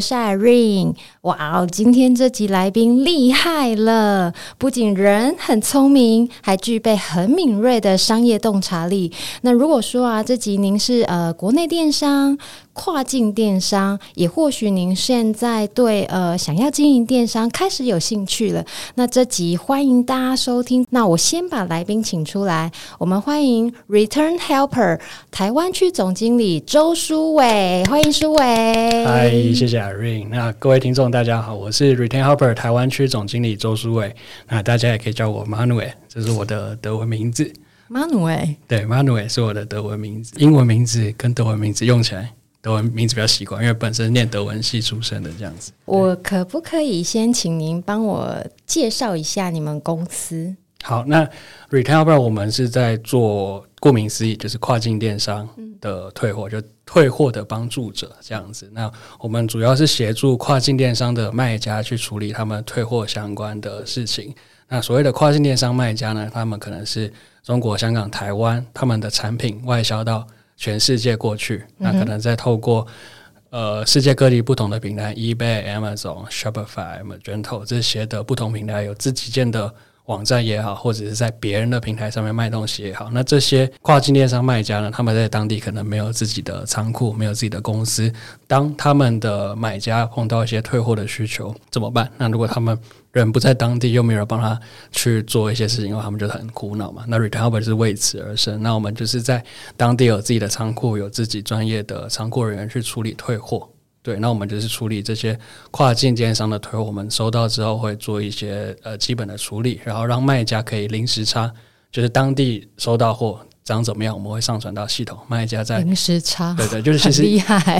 Hello，大家好，我哇哦。今天这集来宾厉害了，不仅人很聪明，还具备很敏锐的商业洞察力。那如果说啊，这集您是呃国内电商、跨境电商，也或许您现在对呃想要经营电商开始有兴趣了，那这集欢迎大家收听。那我先把来宾请出来，我们欢迎 Return Helper 台湾区总经理周书伟，欢迎书伟。嗨，谢谢 Irene。那各位听众，大家好，我是 Retain Helper 台湾区总经理周书伟。那大家也可以叫我 Manuel，这是我的德文名字。Manuel，对，Manuel 是我的德文名字。英文名字跟德文名字用起来，德文名字比较习惯，因为本身念德文系出身的这样子。我可不可以先请您帮我介绍一下你们公司？好，那 Retain Helper 我们是在做，顾名思义就是跨境电商的退货，就退货的帮助者这样子。那我们主要是协助跨境电商的卖家去处理他们退货相关的事情。那所谓的跨境电商卖家呢，他们可能是中国香港、台湾，他们的产品外销到全世界过去，那可能再透过呃世界各地不同的平台，eBay、Amazon、Shopify、Magento 这些的不同平台有自己建的。网站也好，或者是在别人的平台上面卖东西也好，那这些跨境电商卖家呢，他们在当地可能没有自己的仓库，没有自己的公司。当他们的买家碰到一些退货的需求，怎么办？那如果他们人不在当地，又没有人帮他去做一些事情的话，他们就很苦恼嘛。那 Retain Helper 是为此而生。那我们就是在当地有自己的仓库，有自己专业的仓库人员去处理退货。对，那我们就是处理这些跨境电商的退货，我们收到之后会做一些呃基本的处理，然后让卖家可以零时差，就是当地收到货长怎么样，我们会上传到系统，卖家在零时差，对对，就是其实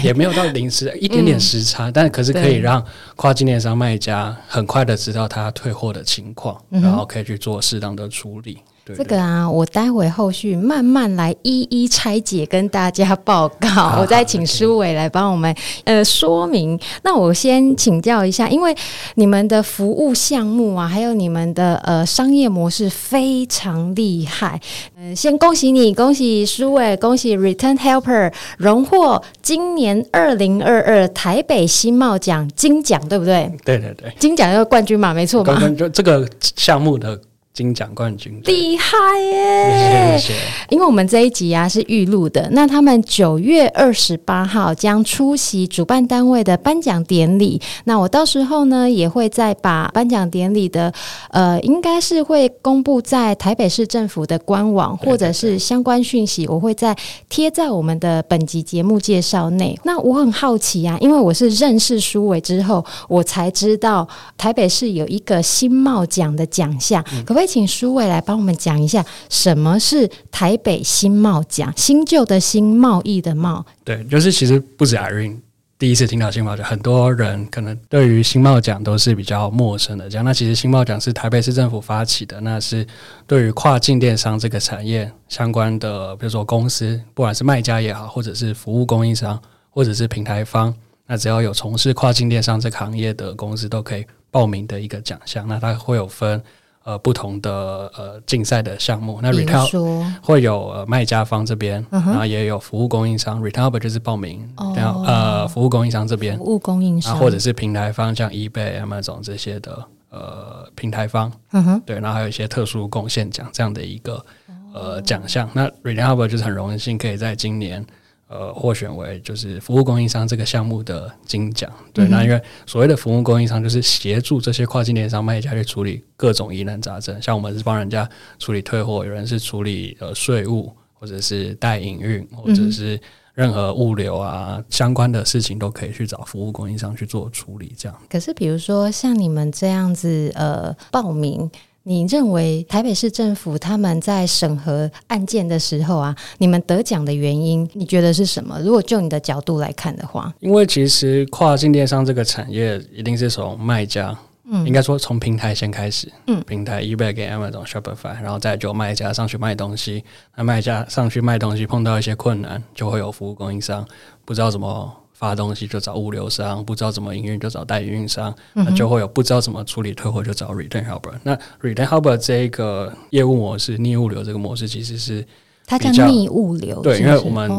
也没有到零时一点点时差，嗯、但可是可以让跨境电商卖家很快的知道他退货的情况，然后可以去做适当的处理。这个啊，我待会后续慢慢来一一拆解，跟大家报告。好 我再请舒伟来帮我们呃说明。那我先请教一下，因为你们的服务项目啊，还有你们的呃商业模式非常厉害。嗯、呃，先恭喜你，恭喜舒伟，恭喜 Return Helper 荣获今年二零二二台北新贸奖金奖，对不对？对对对，金奖要冠军嘛，没错嘛。就这个项目的。金奖冠军，厉害耶！谢谢。因为我们这一集啊是预录的，那他们九月二十八号将出席主办单位的颁奖典礼。那我到时候呢也会再把颁奖典礼的呃，应该是会公布在台北市政府的官网，或者是相关讯息，我会在贴在我们的本集节目介绍内。那我很好奇啊，因为我是认识苏伟之后，我才知道台北市有一个新贸奖的奖项，嗯、可不可以？请舒伟来帮我们讲一下，什么是台北新贸奖？新旧的新，贸易的贸。对，就是其实不止 Irene 第一次听到新贸奖，很多人可能对于新贸奖都是比较陌生的。这样，那其实新贸奖是台北市政府发起的，那是对于跨境电商这个产业相关的，比如说公司，不管是卖家也好，或者是服务供应商，或者是平台方，那只要有从事跨境电商这个行业的公司，都可以报名的一个奖项。那它会有分。呃，不同的呃竞赛的项目，那 retail 会有呃卖家方这边，嗯、然后也有服务供应商，Retain Helper 就是报名，哦、然后呃服务供应商这边，服务供应商。或者是平台方，像 eBay、Amazon 这些的呃平台方，嗯哼，对，然后还有一些特殊贡献奖这样的一个呃奖项，那 Retain Helper 就是很荣幸可以在今年。呃，获选为就是服务供应商这个项目的金奖，对，嗯、那因为所谓的服务供应商就是协助这些跨境电商卖家去处理各种疑难杂症，像我们是帮人家处理退货，有人是处理呃税务，或者是代营运，或者是任何物流啊、嗯、相关的事情都可以去找服务供应商去做处理，这样。可是比如说像你们这样子呃报名。你认为台北市政府他们在审核案件的时候啊，你们得奖的原因，你觉得是什么？如果就你的角度来看的话，因为其实跨境电商这个产业一定是从卖家，嗯，应该说从平台先开始，嗯，平台 eBay 跟 Amazon、Shopify，然后再就卖家上去卖东西，那卖家上去卖东西碰到一些困难，就会有服务供应商不知道怎么。发东西就找物流商，不知道怎么营运就找代运商，嗯、那就会有不知道怎么处理退货就找 return helper。那 return helper 这一个业务模式，逆物流这个模式其实是它叫逆物流，对，因为我们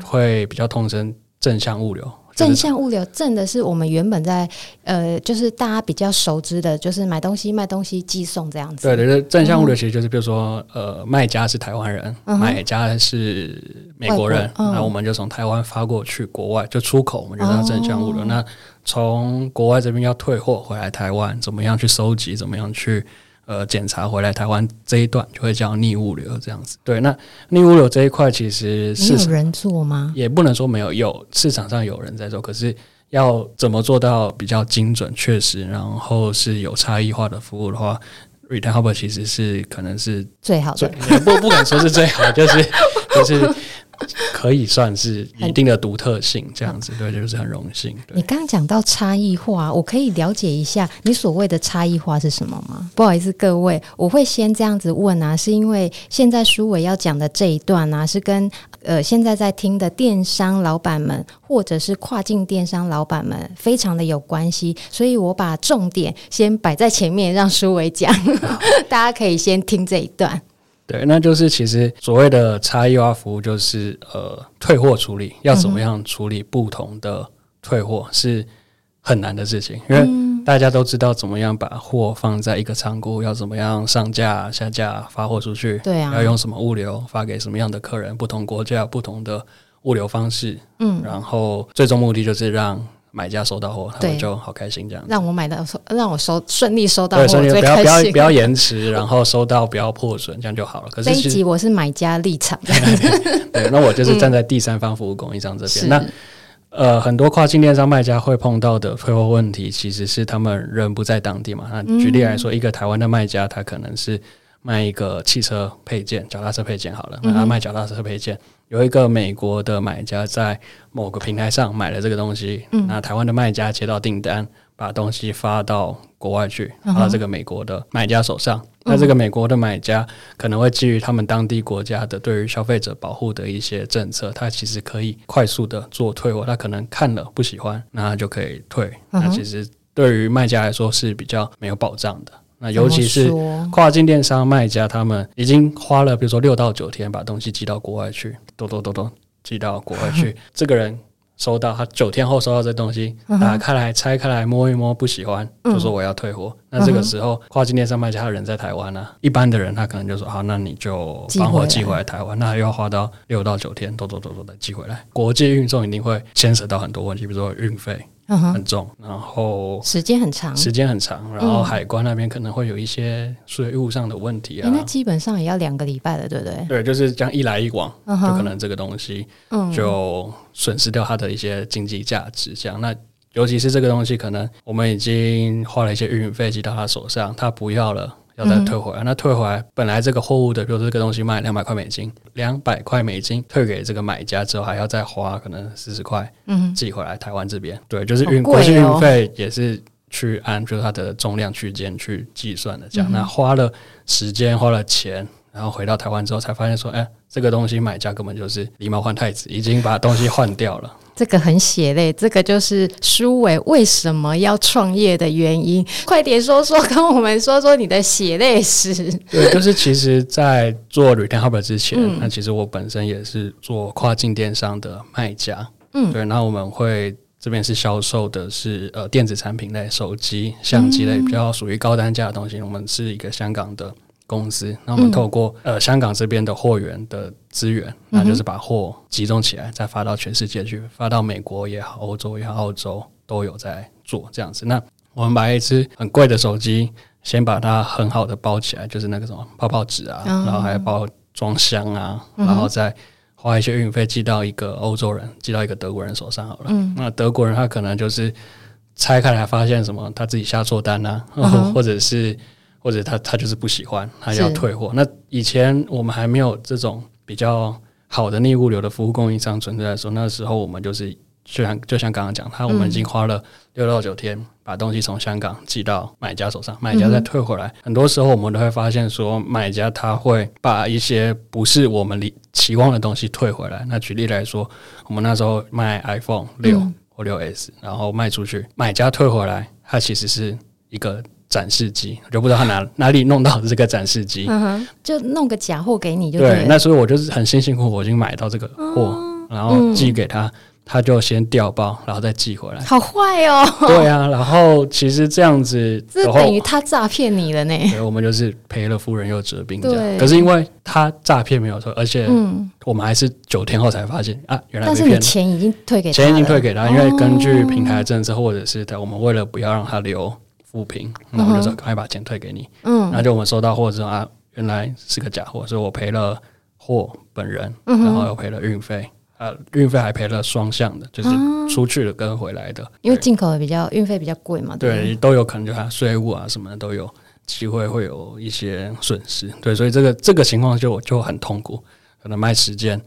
会比较通称正向物流，正向物流，正的是我们原本在呃，就是大家比较熟知的，就是买东西、卖东西、寄送这样子。对对对，正向物流其实就是比如说，嗯、呃，卖家是台湾人，嗯、买家是美国人，那我们就从台湾发过去国外，就出口，我们就叫正向物流。哦、那从国外这边要退货回来台湾，怎么样去收集？怎么样去？呃，检查回来台湾这一段就会叫逆物流这样子。对，那逆物流这一块其实是有人做吗？也不能说没有，有市场上有人在做，可是要怎么做到比较精准、确实，然后是有差异化的服务的话，Return Hub 其实是可能是最好的，不不敢说是最好，就是 就是。可以算是一定的独特性，这样子对，就是很荣幸。你刚刚讲到差异化，我可以了解一下你所谓的差异化是什么吗？不好意思，各位，我会先这样子问啊，是因为现在书伟要讲的这一段啊，是跟呃现在在听的电商老板们或者是跨境电商老板们非常的有关系，所以我把重点先摆在前面，让书伟讲，大家可以先听这一段。对，那就是其实所谓的差异化服务，就是呃退货处理要怎么样处理不同的退货是很难的事情，因为大家都知道怎么样把货放在一个仓库，要怎么样上架、下架、发货出去，对啊，要用什么物流发给什么样的客人，不同国家不同的物流方式，嗯，然后最终目的就是让。买家收到货，他们就好开心，这样让我买到收，让我收顺利收到不要不要不要延迟，然后收到不要破损，这样就好了。可是这一集我是买家立场，对，那我就是站在第三方服务供应商这边。嗯、那呃，很多跨境电商卖家会碰到的退货问题，其实是他们人不在当地嘛。那举例来说，一个台湾的卖家，他可能是卖一个汽车配件、脚踏车配件好了，那他卖脚踏车配件。有一个美国的买家在某个平台上买了这个东西，嗯、那台湾的卖家接到订单，把东西发到国外去，发到这个美国的买家手上。嗯、那这个美国的买家可能会基于他们当地国家的对于消费者保护的一些政策，他其实可以快速的做退货。他可能看了不喜欢，那他就可以退。嗯、那其实对于卖家来说是比较没有保障的。那尤其是跨境电商卖家，他们已经花了比如说六到九天把东西寄到国外去，咚咚咚咚寄到国外去。这个人收到，他九天后收到这东西，打开来拆开来摸一摸，不喜欢，就说我要退货。那这个时候，跨境电商卖家他人在台湾呢，一般的人他可能就说好，那你就帮我寄回来台湾，那又要花到六到九天，咚咚咚咚的寄回来。国际运送一定会牵扯到很多问题，比如说运费。很重，然后时间很长，时间很长，然后海关那边可能会有一些税务上的问题啊。那基本上也要两个礼拜了，对不对？对，就是这样一来一往，就可能这个东西就损失掉它的一些经济价值。这样，那尤其是这个东西，可能我们已经花了一些运费寄到他手上，他不要了。要再退回来，嗯、那退回来本来这个货物的，比如说这个东西卖两百块美金，两百块美金退给这个买家之后，还要再花可能四十块，嗯，寄回来台湾这边。对，就是运过去运费也是去按就是它的重量区间去计算的，这样。嗯、那花了时间，花了钱。然后回到台湾之后，才发现说，哎，这个东西买家根本就是狸猫换太子，已经把东西换掉了。这个很血泪，这个就是苏伟为什么要创业的原因。快点说说，跟我们说说你的血泪史。对，就是其实，在做 Hub 之前，嗯、那其实我本身也是做跨境电商的卖家。嗯，对，那我们会这边是销售的是呃电子产品类、手机、相机类比较属于高单价的东西。嗯、我们是一个香港的。公司，那我们透过、嗯、呃香港这边的货源的资源，那就是把货集中起来，再发到全世界去，发到美国也好，欧洲也好，澳洲都有在做这样子。那我们买一支很贵的手机，先把它很好的包起来，就是那个什么泡泡纸啊，嗯、然后还包装箱啊，然后再花一些运费寄到一个欧洲人，寄到一个德国人手上好了。嗯、那德国人他可能就是拆开来发现什么，他自己下错单啊，嗯、或者是。或者他他就是不喜欢，他要退货。那以前我们还没有这种比较好的逆物流的服务供应商存在的时候，那时候我们就是就像就像刚刚讲，他我们已经花了六到九天把东西从香港寄到买家手上，买家再退回来。嗯、很多时候我们都会发现说，买家他会把一些不是我们理期望的东西退回来。那举例来说，我们那时候卖 iPhone 六或六 S，然后卖出去，买家退回来，它其实是一个。展示机，我就不知道他哪哪里弄到的这个展示机，嗯，就弄个假货给你就对，那所以我就是很辛辛苦苦，我已经买到这个货，嗯、然后寄给他，他就先调包，然后再寄回来。好坏哦！对啊，然后其实这样子，这等于他诈骗你了呢。对，我们就是赔了夫人又折兵这样。对。可是因为他诈骗没有错，而且我们还是九天后才发现、嗯、啊，原来被骗了。但是钱已经退给他，钱已经退给他，因为根据平台政策，或者是我们为了不要让他留负评，那我就说赶快把钱退给你。嗯。然后就我们收到货之后啊，原来是个假货，所以我赔了货本人，然后又赔了运费。呃，运费还赔了双向的，就是出去的跟回来的，因为进口的比较运费比较贵嘛，对，对，都有可能就它税务啊什么的都有机会会有一些损失，对，所以这个这个情况就就很痛苦，可能卖十件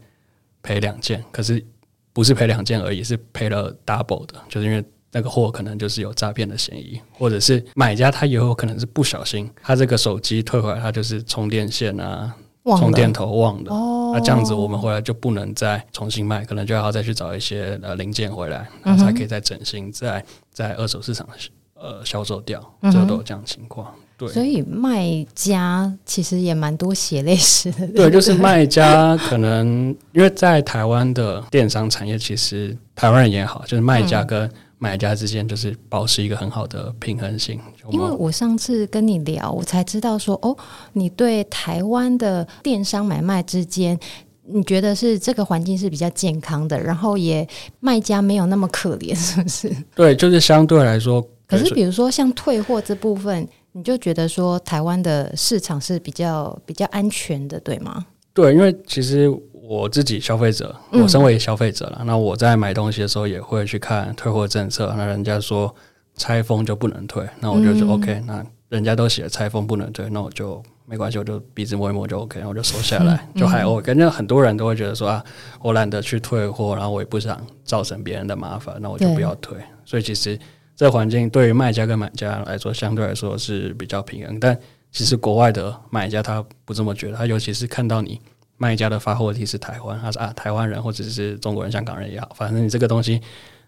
赔两件，可是不是赔两件而已，是赔了 double 的，就是因为那个货可能就是有诈骗的嫌疑，或者是买家他也有可能是不小心，他这个手机退回来，他就是充电线啊。充电头忘了，那、哦啊、这样子我们回来就不能再重新卖，可能就要再去找一些呃零件回来，然后才可以再整新，再在二手市场呃销售掉，这都有这样的情况。对，所以卖家其实也蛮多血泪史的。对，就是卖家可能因为在台湾的电商产业，其实台湾人也好，就是卖家跟、嗯。买家之间就是保持一个很好的平衡性。因为我上次跟你聊，我才知道说，哦，你对台湾的电商买卖之间，你觉得是这个环境是比较健康的，然后也卖家没有那么可怜，是不是？对，就是相对来说。可是比如说像退货这部分，你就觉得说台湾的市场是比较比较安全的，对吗？对，因为其实。我自己消费者，我身为消费者了，嗯、那我在买东西的时候也会去看退货政策。那人家说拆封就不能退，那我就说 OK、嗯。那人家都写拆封不能退，那我就没关系，我就鼻子摸一摸就 OK，我就收下来，嗯、就还 OK。那很多人都会觉得说啊，我懒得去退货，然后我也不想造成别人的麻烦，那我就不要退。所以其实这环境对于卖家跟买家来说，相对来说是比较平衡。但其实国外的买家他不这么觉得，他尤其是看到你。卖家的发货地是台湾，他说啊，台湾人或者是中国人、香港人也好，反正你这个东西，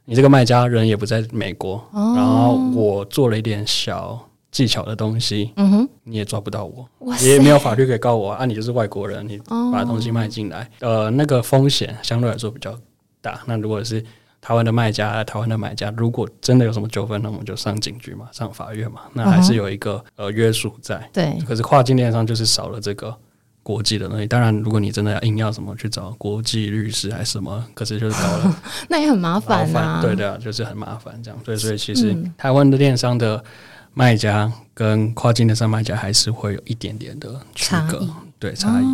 你这个卖家人也不在美国，哦、然后我做了一点小技巧的东西，嗯哼，你也抓不到我，也没有法律可以告我啊，你就是外国人，你把东西卖进来，哦、呃，那个风险相对来说比较大。那如果是台湾的卖家、台湾的买家，如果真的有什么纠纷，那我们就上警局嘛，上法院嘛，那还是有一个呃约束在。对，可是跨境电商就是少了这个。国际的东西，当然，如果你真的要硬要什么去找国际律师还是什么，可是就是搞了，那也很麻烦啊。对的，就是很麻烦这样。所以，所以其实台湾的电商的卖家跟跨境电商卖家还是会有一点点的区隔。对，差异、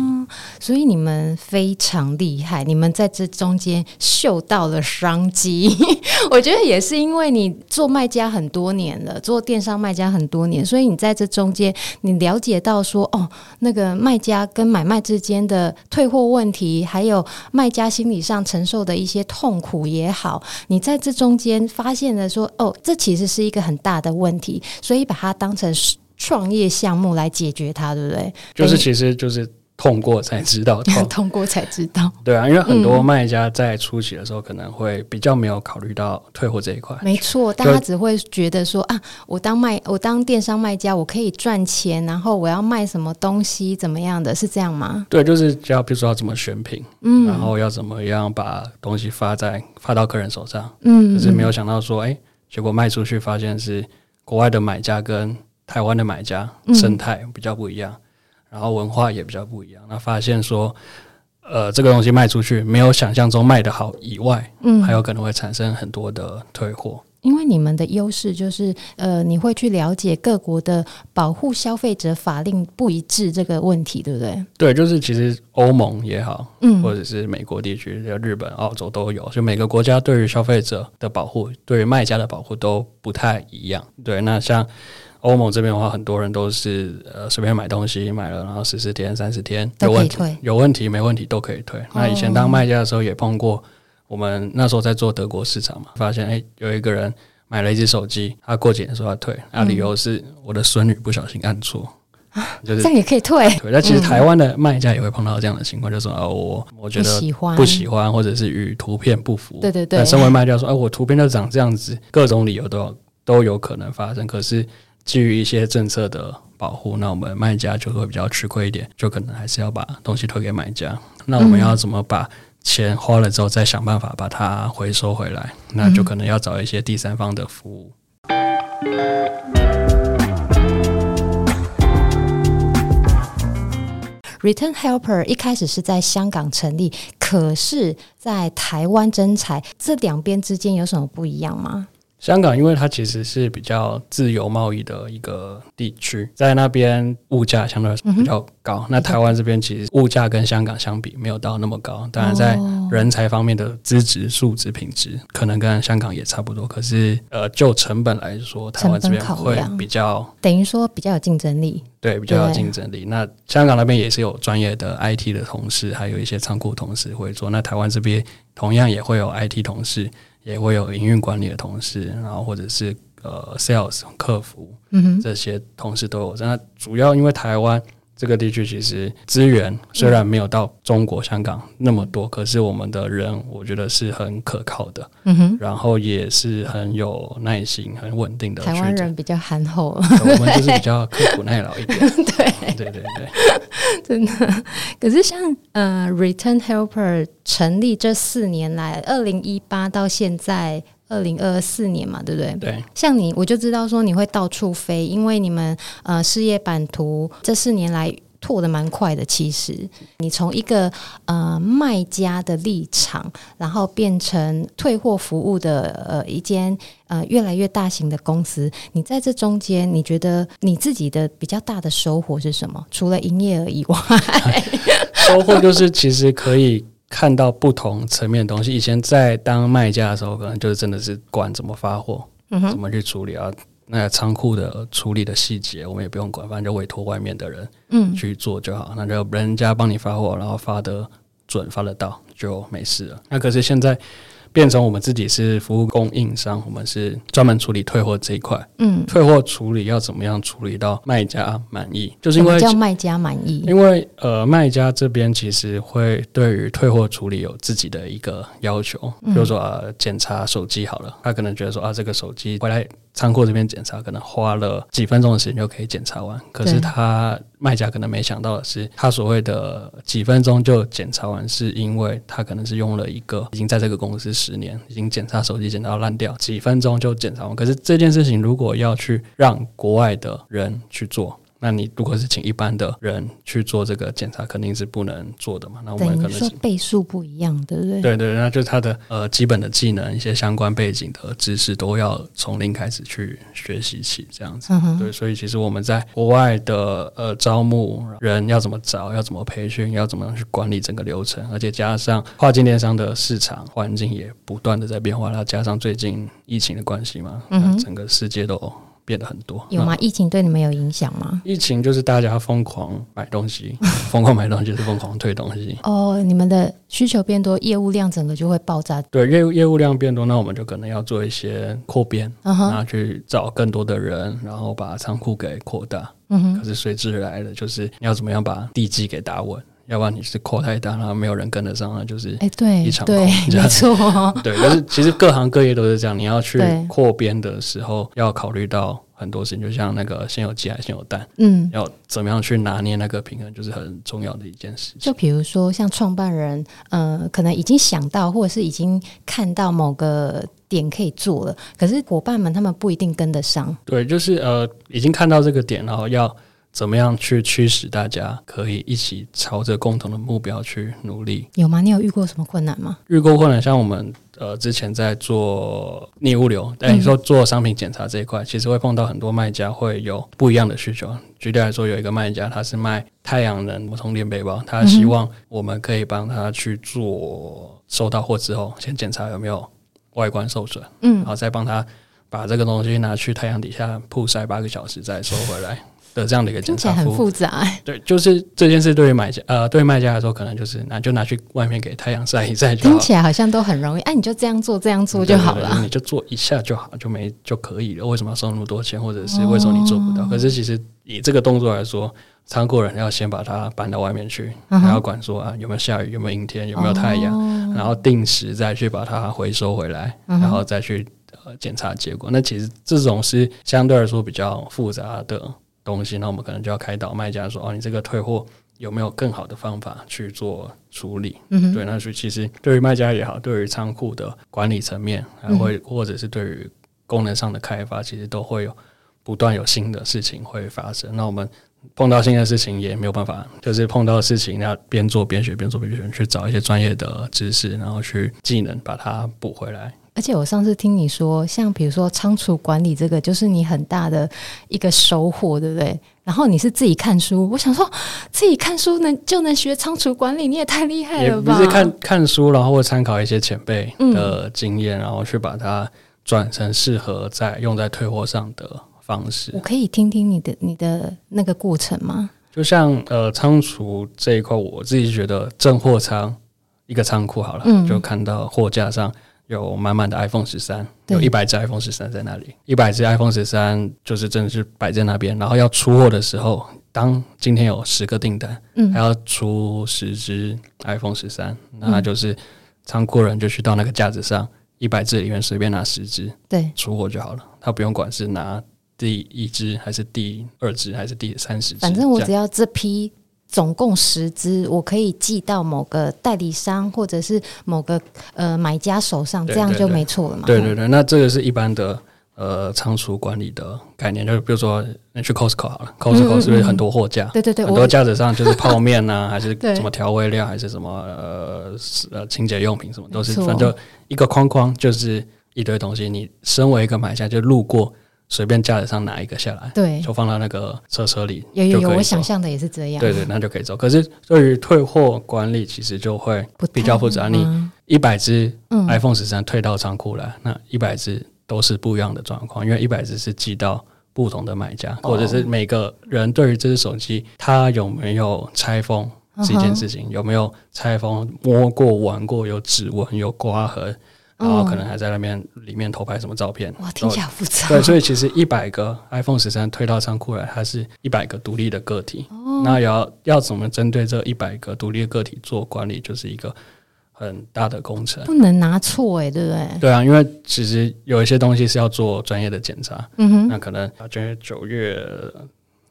所以你们非常厉害，你们在这中间嗅到了商机。我觉得也是因为你做卖家很多年了，做电商卖家很多年，所以你在这中间，你了解到说，哦，那个卖家跟买卖之间的退货问题，还有卖家心理上承受的一些痛苦也好，你在这中间发现了说，哦，这其实是一个很大的问题，所以把它当成创业项目来解决它，对不对？就是其实就是痛过才知道痛，痛过才知道。对啊，因为很多卖家在初期的时候可能会比较没有考虑到退货这一块。没错，大家只会觉得说啊，我当卖我当电商卖家，我可以赚钱，然后我要卖什么东西，怎么样的，是这样吗？对，就是要比如说要怎么选品，嗯，然后要怎么样把东西发在发到客人手上，嗯，可是没有想到说，哎，结果卖出去发现是国外的买家跟。台湾的买家生态比较不一样，嗯、然后文化也比较不一样。那发现说，呃，这个东西卖出去没有想象中卖得好以外，嗯，还有可能会产生很多的退货。因为你们的优势就是，呃，你会去了解各国的保护消费者法令不一致这个问题，对不对？对，就是其实欧盟也好，嗯，或者是美国地区，日本、澳洲都有，就每个国家对于消费者的保护，对于卖家的保护都不太一样。对，那像。欧盟这边的话，很多人都是呃随便买东西买了，然后十四天、三十天有问题，有问题没问题都可以退。那以前当卖家的时候也碰过，我们那时候在做德国市场嘛，发现哎有一个人买了一只手机，他过几天说要退，那理由是我的孙女不小心按错，就是这样也可以退。对，那其实台湾的卖家也会碰到这样的情况，就是说啊我我觉得不喜欢，或者是与图片不符。对对对。但身为卖家说，哎我图片就长这样子，各种理由都都有可能发生，可是。基于一些政策的保护，那我们卖家就会比较吃亏一点，就可能还是要把东西退给买家。那我们要怎么把钱花了之后再想办法把它回收回来，那就可能要找一些第三方的服务。Return Helper 一开始是在香港成立，可是在台湾征才，这两边之间有什么不一样吗？香港，因为它其实是比较自由贸易的一个地区，在那边物价相对来说比较高。嗯、那台湾这边其实物价跟香港相比没有到那么高，当然在人才方面的资质、素质、品质可能跟香港也差不多。可是，呃，就成本来说，台湾这边会比较等于说比较有竞争力，对，比较有竞争力。那香港那边也是有专业的 IT 的同事，还有一些仓库同事会做。那台湾这边同样也会有 IT 同事。也会有营运管理的同事，然后或者是呃 sales 客服，这些同事都有。那主要因为台湾这个地区其实资源虽然没有到中国香港那么多，可是我们的人我觉得是很可靠的，嗯哼，然后也是很有耐心、很稳定的。台湾人比较憨厚，我们就是比较刻苦耐劳一点。对对对对，真的。可是像呃，Return Helper 成立这四年来，二零一八到现在二零二四年嘛，对不对？对。像你，我就知道说你会到处飞，因为你们呃事业版图这四年来。拓的蛮快的，其实你从一个呃卖家的立场，然后变成退货服务的呃一间呃越来越大型的公司，你在这中间，你觉得你自己的比较大的收获是什么？除了营业额以外，收获就是其实可以看到不同层面的东西。以前在当卖家的时候，可能就是真的是管怎么发货，嗯哼，怎么去处理啊。那个仓库的处理的细节，我们也不用管，反正就委托外面的人嗯去做就好。嗯、那就人家帮你发货，然后发的准、发得到就没事了。那可是现在。变成我们自己是服务供应商，我们是专门处理退货这一块。嗯，退货处理要怎么样处理到卖家满意？就是因为叫卖家满意，因为呃，卖家这边其实会对于退货处理有自己的一个要求，比如说啊，检查手机好了，他可能觉得说啊，这个手机回来仓库这边检查，可能花了几分钟的时间就可以检查完，可是他。卖家可能没想到的是，他所谓的几分钟就检查完，是因为他可能是用了一个已经在这个公司十年，已经检查手机检查烂掉，几分钟就检查完。可是这件事情如果要去让国外的人去做。那你如果是请一般的人去做这个检查，肯定是不能做的嘛。那我们可能说倍数不一样，对不对？对对，那就是他的呃基本的技能、一些相关背景的知识都要从零开始去学习起，这样子。对，所以其实我们在国外的呃招募人要怎么找，要怎么培训，要怎么样去管理整个流程，而且加上跨境电商的市场环境也不断的在变化，然后加上最近疫情的关系嘛，嗯，整个世界都。变得很多有吗？疫情对你们有影响吗？疫情就是大家疯狂买东西，疯狂买东西就是疯狂退东西。哦，你们的需求变多，业务量整个就会爆炸。对，业务业务量变多，那我们就可能要做一些扩编，然后去找更多的人，然后把仓库给扩大。嗯哼。可是随之而来的就是你要怎么样把地基给打稳，要不然你是扩太大，然后没有人跟得上，那就是哎对一场空。没错。对，但是其实各行各业都是这样，你要去扩编的时候要考虑到。很多事情就像那个先有鸡还是先有蛋，嗯，要怎么样去拿捏那个平衡，就是很重要的一件事情。就比如说像创办人，呃，可能已经想到或者是已经看到某个点可以做了，可是伙伴们他们不一定跟得上。对，就是呃，已经看到这个点，然后要怎么样去驱使大家可以一起朝着共同的目标去努力。有吗？你有遇过什么困难吗？遇过困难，像我们。呃，之前在做逆物流，但你说做商品检查这一块，嗯、其实会碰到很多卖家会有不一样的需求。举例来说，有一个卖家他是卖太阳能充电背包，他希望我们可以帮他去做收到货之后，先检查有没有外观受损，嗯，然后再帮他把这个东西拿去太阳底下曝晒八个小时再收回来。的这样的一个检查服务，很复杂、欸。对，就是这件事对于买家呃，对于卖家来说，可能就是拿就拿去外面给太阳晒一晒就好。听起来好像都很容易，哎、啊，你就这样做这样做就好了，对对对，你就做一下就好，就没就可以了。为什么要收那么多钱，或者是为什么你做不到？哦、可是其实以这个动作来说，仓库人要先把它搬到外面去，还要管说啊有没有下雨，有没有阴天，有没有太阳，哦、然后定时再去把它回收回来，然后再去呃检查结果。那其实这种是相对来说比较复杂的东西，那我们可能就要开导卖家说：“哦，你这个退货有没有更好的方法去做处理？嗯，对，那所以其实对于卖家也好，对于仓库的管理层面，还会或者是对于功能上的开发，其实都会有不断有新的事情会发生。那我们碰到新的事情也没有办法，就是碰到事情要边做边学，边做边学，去找一些专业的知识，然后去技能把它补回来。而且我上次听你说，像比如说仓储管理这个，就是你很大的一个收获，对不对？然后你是自己看书，我想说自己看书能就能学仓储管理，你也太厉害了吧？也不是看看书，然后会参考一些前辈的经验，嗯、然后去把它转成适合在用在退货上的方式。我可以听听你的你的那个过程吗？就像呃仓储这一块，我自己觉得正货仓一个仓库好了，嗯、就看到货架上。有满满的 iPhone 十三，有一百只 iPhone 十三在那里，一百只 iPhone 十三就是真的是摆在那边。然后要出货的时候，当今天有十个订单，嗯，还要出十只 iPhone 十三，那就是仓库人就去到那个架子上，一百只里面随便拿十只，对，出货就好了。他不用管是拿第一只还是第二只还是第三十只，反正我只要这批。总共十支，我可以寄到某个代理商或者是某个呃买家手上，这样就没错了嘛？对对对，那这个是一般的呃仓储管理的概念，就比如说你去 Costco 好了，Costco 是不是很多货架？对对对，很多架子上就是泡面呐、啊，还是什么调味料，还是什么呃呃清洁用品，什么都是，反正就一个框框就是一堆东西。你身为一个买家，就路过。随便架子上拿一个下来，对，就放到那个车车里。有有有，我想象的也是这样。对对，那就可以走。可是对于退货管理，其实就会比较复杂。你一百只 iPhone 十三退到仓库来，嗯、那一百只都是不一样的状况，因为一百只是寄到不同的买家，哦、或者是每个人对于这只手机，他有没有拆封是一件事情，嗯、有没有拆封摸过、玩过，有指纹、有刮痕。然后可能还在那边里面偷拍什么照片，哇，听起来复杂。对，所以其实一百个 iPhone 十三推到仓库来，它是一百个独立的个体。哦，那要要怎么针对这一百个独立的个体做管理，就是一个很大的工程。不能拿错哎，对不对？对啊，因为其实有一些东西是要做专业的检查。嗯哼，那可能今天九月，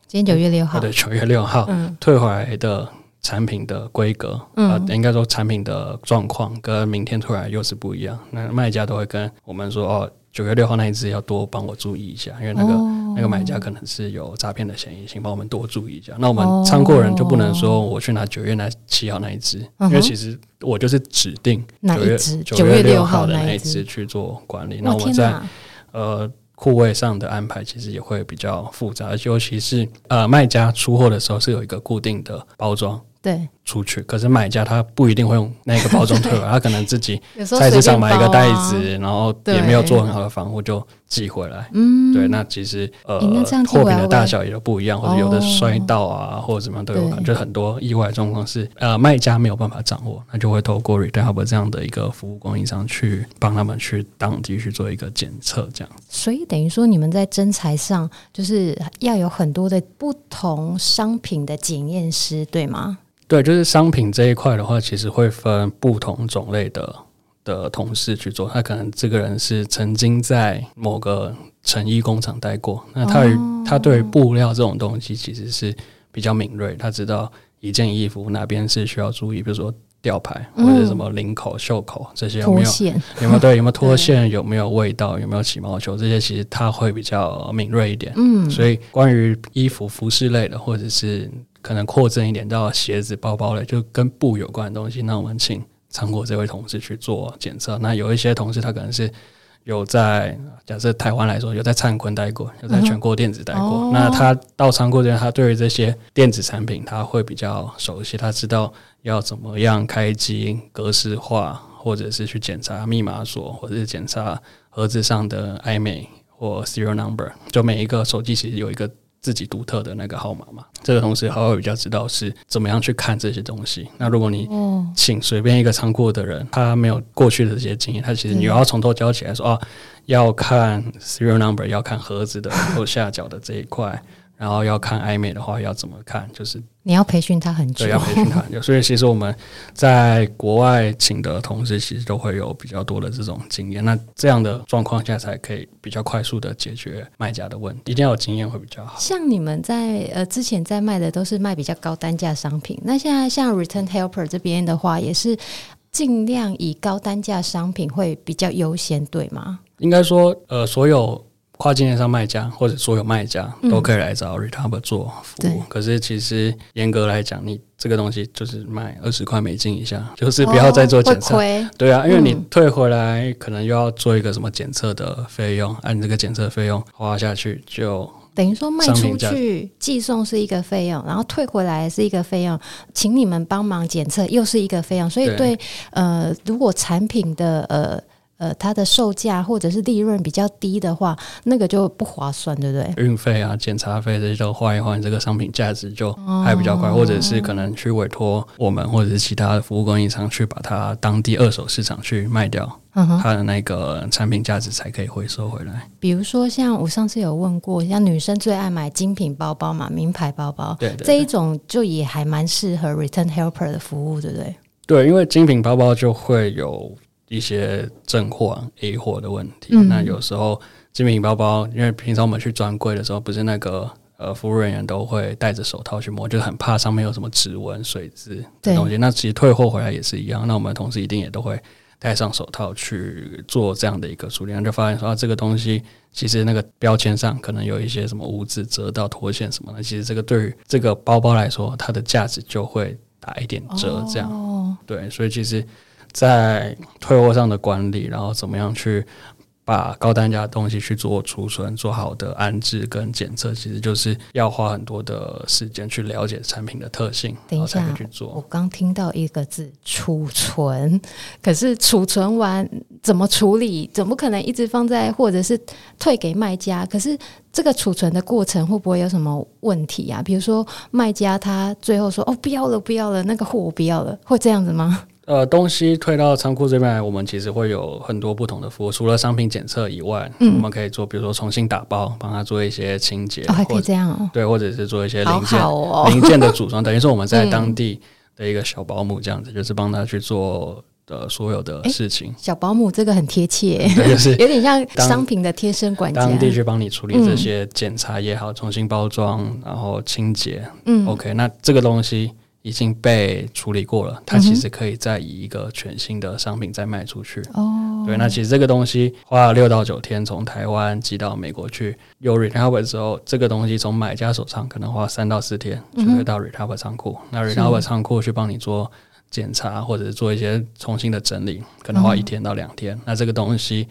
今天九月六号，对，九月六号，嗯，退回来的。产品的规格，嗯、呃，应该说产品的状况跟明天突然又是不一样。那卖家都会跟我们说，哦，九月六号那一只要多帮我注意一下，因为那个、哦、那个买家可能是有诈骗的嫌疑，请帮我们多注意一下。那我们仓库人就不能说我去拿九月那七号那一只，哦、因为其实我就是指定九月九月六号的那一只去做管理。那我们在呃库位上的安排其实也会比较复杂，尤其是呃卖家出货的时候是有一个固定的包装。对，出去，可是买家他不一定会用那个包装退回来，他可能自己菜市场买一个袋子，然后也没有做很好的防护就寄回来。嗯，对，那其实呃货品的大小也都不一样，或者有的摔到啊，或者怎么样都有可能，就很多意外状况是呃卖家没有办法掌握，那就会透过 Retail Hub 这样的一个服务供应商去帮他们去当地去做一个检测，这样。所以等于说你们在真材上就是要有很多的不同商品的检验师，对吗？对，就是商品这一块的话，其实会分不同种类的的同事去做。他可能这个人是曾经在某个成衣工厂待过，那他他对布料这种东西其实是比较敏锐，他知道一件衣服哪边是需要注意，比如说吊牌或者什么领口、袖口这些有没有线有没有对有没有 脱线有没有味道有没有起毛球这些，其实他会比较敏锐一点。嗯，所以关于衣服服饰类的或者是。可能扩增一点到鞋子、包包类，就跟布有关的东西。那我们请仓库这位同事去做检测。那有一些同事他可能是有在假设台湾来说，有在灿坤待过，有在全国电子待过。嗯、那他到仓库这边，他对于这些电子产品他会比较熟悉，他知道要怎么样开机、格式化，或者是去检查密码锁，或者是检查盒子上的 IMEI 或 serial number。就每一个手机其实有一个。自己独特的那个号码嘛，这个同时还会比较知道是怎么样去看这些东西。那如果你请随便一个仓库的人，他没有过去的这些经验，他其实你要从头教起来说，说啊，要看 serial number，要看盒子的右下角的这一块，然后要看爱美的话要怎么看，就是你要培训他很久，对，要培训他很久。所以其实我们在国外请的同事，其实都会有比较多的这种经验。那这样的状况下才可以比较快速的解决卖家的问题，一定要有经验会比较好。像你们在呃之前在卖的都是卖比较高单价商品，那现在像 Return Helper 这边的话，也是尽量以高单价商品会比较优先，对吗？应该说，呃，所有。跨境电商卖家或者所有卖家都可以来找 Retabelt 做服务，嗯、可是其实严格来讲，你这个东西就是卖二十块美金以下，就是不要再做检测。哦、对啊，因为你退回来可能又要做一个什么检测的费用，按、嗯啊、这个检测费用花下去就等于说卖出去寄送是一个费用，然后退回来是一个费用，请你们帮忙检测又是一个费用，所以对，对呃，如果产品的呃。呃，它的售价或者是利润比较低的话，那个就不划算，对不对？运费啊、检查费这些都换一换，这个商品价值就还比较快，哦、或者是可能去委托我们或者是其他的服务供应商去把它当地二手市场去卖掉，它的那个产品价值才可以回收回来。比如说，像我上次有问过，像女生最爱买精品包包嘛，名牌包包，对，这一种就也还蛮适合 Return Helper 的服务，对不对？对，因为精品包包就会有。一些正货 A 货的问题，嗯、那有时候精品包包，因为平常我们去专柜的时候，不是那个呃服务人员都会戴着手套去摸，就很怕上面有什么指纹、水渍的东西。对那其实退货回来也是一样，那我们同事一定也都会戴上手套去做这样的一个处理，然后就发现说、啊、这个东西其实那个标签上可能有一些什么污渍、折到脱线什么的，其实这个对于这个包包来说，它的价值就会打一点折，这样、哦、对，所以其实。在退货上的管理，然后怎么样去把高单价的东西去做储存、做好的安置跟检测，其实就是要花很多的时间去了解产品的特性，等一下，然后才去做。我刚听到一个字“储存”，可是储存完怎么处理？怎么可能一直放在或者是退给卖家？可是这个储存的过程会不会有什么问题啊？比如说卖家他最后说：“哦，不要了，不要了，那个货我不要了。”会这样子吗？呃，东西退到仓库这边来，我们其实会有很多不同的服务。除了商品检测以外，嗯、我们可以做，比如说重新打包，帮他做一些清洁，哦，还可以这样哦。对，或者是做一些零件、哦、零件的组装，等于说我们在当地的一个小保姆这样子，嗯、就是帮他去做的所有的事情。小保姆这个很贴切，对，就是有点像商品的贴身管家，当地去帮你处理这些检查也好，重新包装，然后清洁。嗯，OK，那这个东西。已经被处理过了，它其实可以再以一个全新的商品再卖出去。哦、嗯，对，那其实这个东西花了六到九天从台湾寄到美国去，有 recover 之后，这个东西从买家手上可能花三到四天就会到 recover 仓库。嗯、那 recover 仓库去帮你做检查或者是做一些重新的整理，可能花一天到两天。嗯、那这个东西。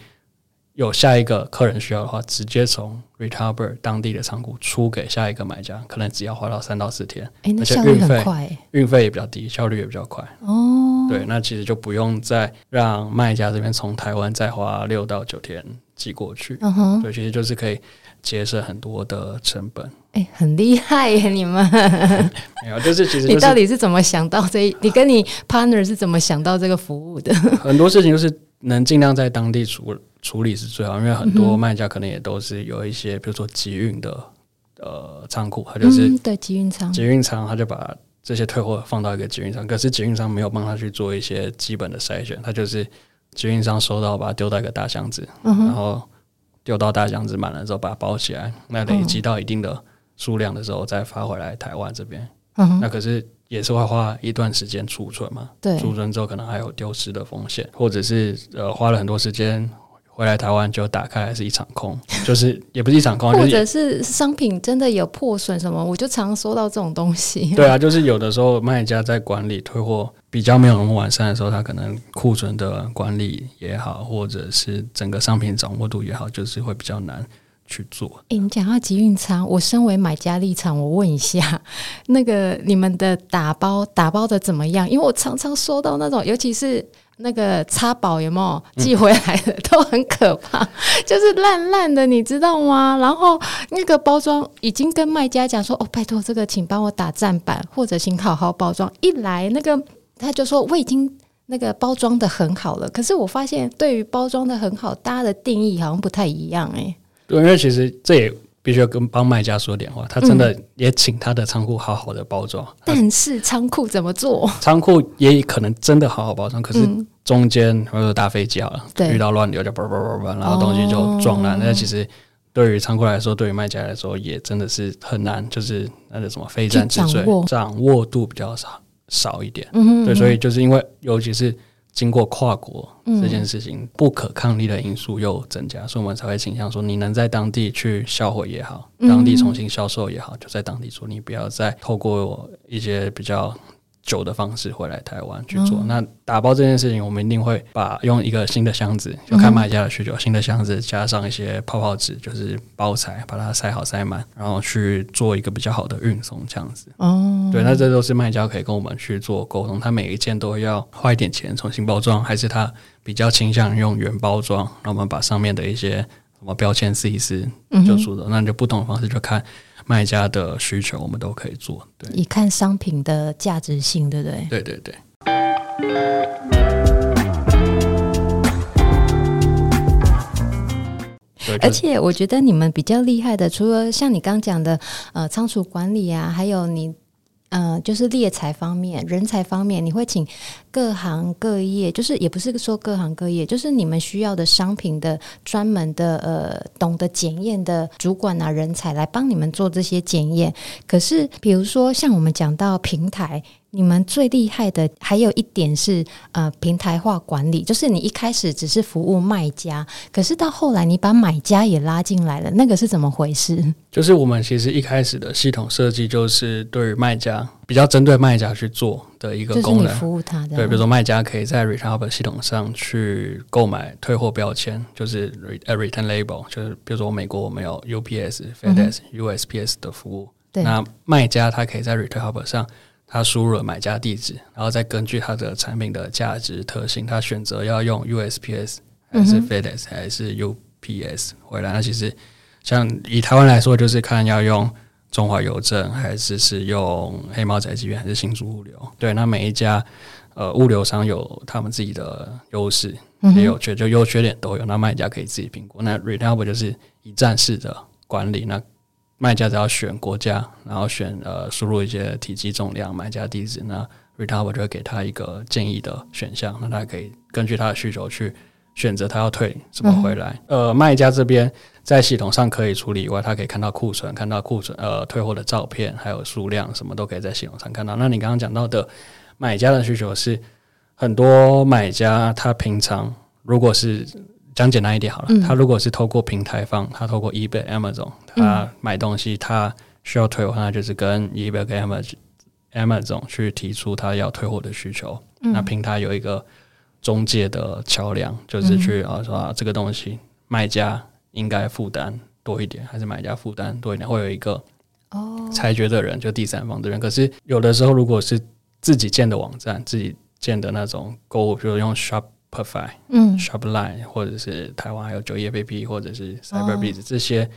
有下一个客人需要的话，直接从 Retabelt 当地的仓库出给下一个买家，可能只要花到三到四天，欸、那效率很快，运费也比较低，效率也比较快。哦，对，那其实就不用再让卖家这边从台湾再花六到九天寄过去。嗯哼，对，其实就是可以节省很多的成本。哎、欸，很厉害耶，你们 没有，就是其实、就是、你到底是怎么想到这？你跟你 partner 是怎么想到这个服务的？很多事情就是能尽量在当地处。处理是最好，因为很多卖家可能也都是有一些，比如说集运的呃仓库，他就是、嗯、对集运仓，集运仓他就把这些退货放到一个集运仓，可是集运仓没有帮他去做一些基本的筛选，他就是集运商收到把它丢到一个大箱子，嗯、然后丢到大箱子满了之后把它包起来，那累积到一定的数量的时候再发回来台湾这边，嗯、哼那可是。也是会花一段时间储存嘛，对，储存之后可能还有丢失的风险，或者是呃花了很多时间。回来台湾就打开还是一场空，就是也不是一场空，或者是商品真的有破损什么，我就常收到这种东西。对啊，就是有的时候卖家在管理退货比较没有那么完善的时候，他可能库存的管理也好，或者是整个商品掌握度也好，就是会比较难去做。诶，你讲到集运仓，我身为买家立场，我问一下，那个你们的打包打包的怎么样？因为我常常收到那种，尤其是。那个插宝有没有寄回来的、嗯、都很可怕，就是烂烂的，你知道吗？然后那个包装已经跟卖家讲说：“哦，拜托，这个请帮我打站板，或者请好好包装。”一来那个他就说：“我已经那个包装的很好了。”可是我发现，对于包装的很好，大家的定义好像不太一样哎、欸。对，因为其实这也必须要跟帮卖家说点话，他真的也请他的仓库好好的包装。嗯、但是仓库怎么做？仓库也可能真的好好包装，可是中间或者搭飞机好了，对遇到乱流就叭叭叭叭，然后东西就撞烂。那、哦、其实对于仓库来说，对于卖家来说，也真的是很难，就是那个什么非战之罪，掌握，掌握度比较少少一点。嗯哼嗯哼对，所以就是因为尤其是。经过跨国这件事情，不可抗力的因素又增加，所以我们才会倾向说，你能在当地去销毁也好，当地重新销售也好，就在当地做，你不要再透过一些比较。酒的方式回来台湾去做。嗯、那打包这件事情，我们一定会把用一个新的箱子，就看卖家的需求，嗯、新的箱子加上一些泡泡纸，就是包材，把它塞好塞满，然后去做一个比较好的运送，这样子。哦，对，那这都是卖家可以跟我们去做沟通。他每一件都要花一点钱重新包装，还是他比较倾向用原包装？那我们把上面的一些什么标签撕一撕，就出走。嗯、那你就不同的方式就看。卖家的需求，我们都可以做。对，以看商品的价值性，对不对？对对对。而且我觉得你们比较厉害的，除了像你刚讲的，呃，仓储管理啊，还有你。嗯、呃，就是猎才方面、人才方面，你会请各行各业，就是也不是说各行各业，就是你们需要的商品的专门的呃，懂得检验的主管啊，人才来帮你们做这些检验。可是，比如说像我们讲到平台。你们最厉害的还有一点是呃平台化管理，就是你一开始只是服务卖家，可是到后来你把买家也拉进来了，那个是怎么回事？就是我们其实一开始的系统设计就是对于卖家比较针对卖家去做的一个功能，服务他的。对，比如说卖家可以在 Return Hub 系统上去购买退货标签，就是 Return Label，就是比如说美国我们有 UPS、FedEx、USPS 的服务，对那卖家他可以在 Return Hub 上。他输入了买家地址，然后再根据他的产品的价值特性，他选择要用 USPS 还是 FedEx 还是 UPS 回来。那其实像以台湾来说，就是看要用中华邮政还是是用黑猫宅急便还是新竹物流。对，那每一家呃物流商有他们自己的优势，也有缺，就优缺点都有。那卖家可以自己评估。那 Return 就是一站式的管理。那卖家只要选国家，然后选呃输入一些体积、重量、买家地址，那 Return 就会给他一个建议的选项，那他可以根据他的需求去选择他要退怎么回来。嗯、呃，卖家这边在系统上可以处理以外，他可以看到库存，看到库存呃退货的照片，还有数量什么都可以在系统上看到。那你刚刚讲到的买家的需求是很多买家他平常如果是。讲简单一点好了，嗯、他如果是透过平台方，他透过 eBay、Amazon，他买东西，他需要退货，那就是跟 eBay 跟 Amazon、Amazon 去提出他要退货的需求。嗯、那平台有一个中介的桥梁，就是去啊说啊这个东西卖家应该负担多一点，还是买家负担多一点，会有一个哦裁决的人，就第三方的人。可是有的时候，如果是自己建的网站，自己建的那种购物，比如用 Shop。Shopify 嗯，Shopline 或者是台湾还有九叶 APP 或者是 Cyberbees、哦、这些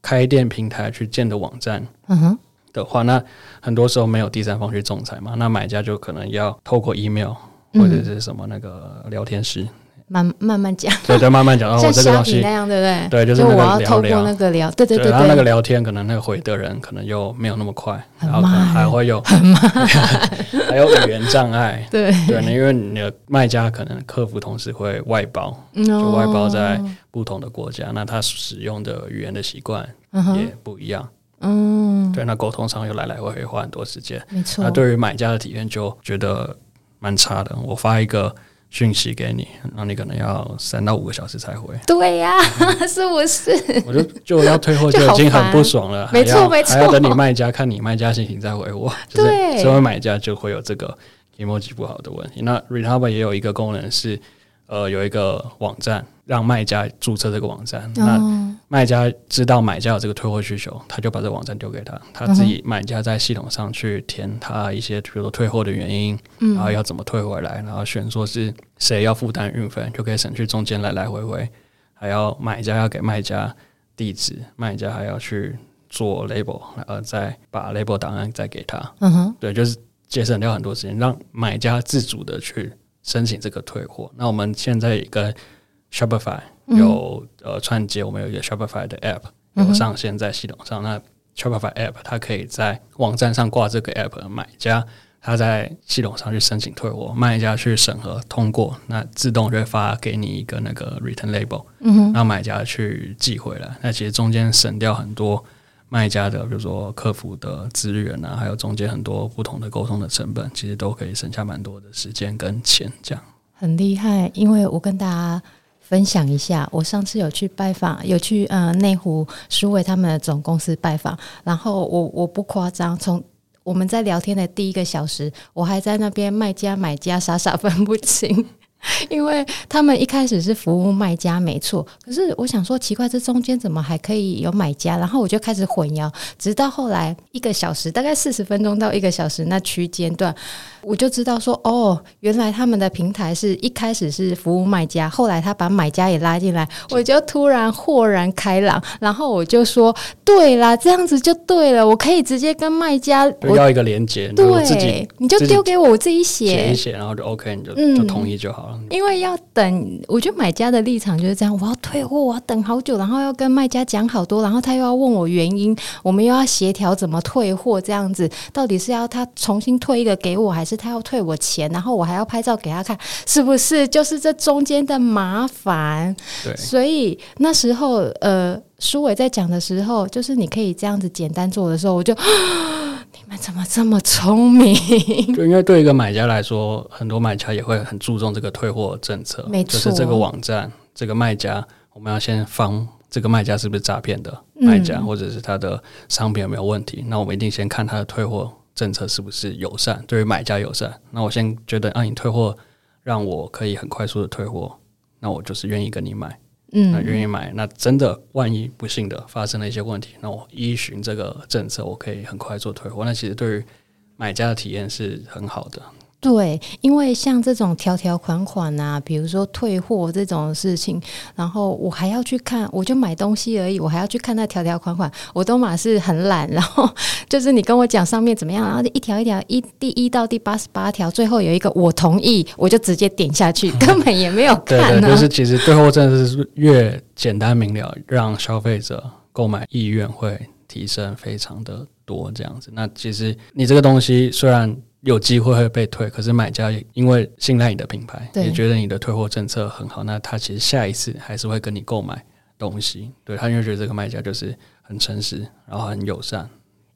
开店平台去建的网站，嗯哼。的话，那很多时候没有第三方去仲裁嘛，那买家就可能要透过 email 或者是什么那个聊天室。嗯慢慢慢讲，对对，慢慢讲。然后我这个东西那样，对不对？对，就是那个聊聊。我要透过那个聊，对对对，对。然后那个聊天，可能那个回的人可能又没有那么快，然后可能还会有很慢，还有语言障碍。对 对，因为你的卖家可能客服同时会外包，就外包在不同的国家，那他使用的语言的习惯也不一样。嗯，对，那沟通上又来来回回花很多时间，没错。那对于买家的体验就觉得蛮差的。我发一个。讯息给你，然后你可能要三到五个小时才回。对呀、啊，是不是？我就就要退货 就已经很不爽了，没错没错，还要等你卖家 看你卖家心情再回我。对，所以买家就会有这个 emoji 不好的问题。那 Return 也有一个功能是，呃，有一个网站。让卖家注册这个网站，那卖家知道买家有这个退货需求，他就把这个网站丢给他，他自己买家在系统上去填他一些，比如说退货的原因，然后要怎么退回来，然后选说是谁要负担运费，就可以省去中间来来回回，还要买家要给卖家地址，卖家还要去做 label，然后再把 label 档案再给他。嗯哼，对，就是节省掉很多时间，让买家自主的去申请这个退货。那我们现在一个。Shopify 有呃串接，我们有一个 Shopify 的 App，有上线在系统上。嗯、那 Shopify App 它可以在网站上挂这个 App，买家他在系统上去申请退货，卖家去审核通过，那自动就会发给你一个那个 Return Label，嗯哼，然后买家去寄回来。那其实中间省掉很多卖家的，比如说客服的资源啊，还有中间很多不同的沟通的成本，其实都可以省下蛮多的时间跟钱。这样很厉害，因为我跟大家。分享一下，我上次有去拜访，有去呃内湖书伟他们的总公司拜访，然后我我不夸张，从我们在聊天的第一个小时，我还在那边卖家买家傻傻分不清。因为他们一开始是服务卖家没错，可是我想说奇怪，这中间怎么还可以有买家？然后我就开始混淆，直到后来一个小时，大概四十分钟到一个小时那区间段，我就知道说哦，原来他们的平台是一开始是服务卖家，后来他把买家也拉进来，我就突然豁然开朗，然后我就说对啦，这样子就对了，我可以直接跟卖家我要一个连接，对，你就丢给我，我自己写。写一写，然后就 OK，你就、嗯、就同意就好了。因为要等，我觉得买家的立场就是这样，我要退货，我要等好久，然后要跟卖家讲好多，然后他又要问我原因，我们又要协调怎么退货，这样子到底是要他重新退一个给我，还是他要退我钱？然后我还要拍照给他看，是不是？就是这中间的麻烦。对，所以那时候呃，苏伟在讲的时候，就是你可以这样子简单做的时候，我就。你们怎么这么聪明？就因为对一个买家来说，很多买家也会很注重这个退货政策。没错，就是这个网站，这个卖家，我们要先防这个卖家是不是诈骗的卖家，嗯、或者是他的商品有没有问题。那我们一定先看他的退货政策是不是友善，对于买家友善。那我先觉得，啊，你退货让我可以很快速的退货，那我就是愿意跟你买。嗯，那愿意买，那真的万一不幸的发生了一些问题，那我依循这个政策，我可以很快做退货。那其实对于买家的体验是很好的。对，因为像这种条条款款啊，比如说退货这种事情，然后我还要去看，我就买东西而已，我还要去看那条条款款，我都嘛是很懒。然后 就是你跟我讲上面怎么样，然后一条一条一第一到第八十八条，最后有一个我同意，我就直接点下去，根本也没有 看啊。对对，就是其实最后真的是越简单明了，让消费者购买意愿会提升非常的多。这样子，那其实你这个东西虽然。有机会会被退，可是买家也因为信赖你的品牌，对也觉得你的退货政策很好，那他其实下一次还是会跟你购买东西。对，他因为觉得这个卖家就是很诚实，然后很友善。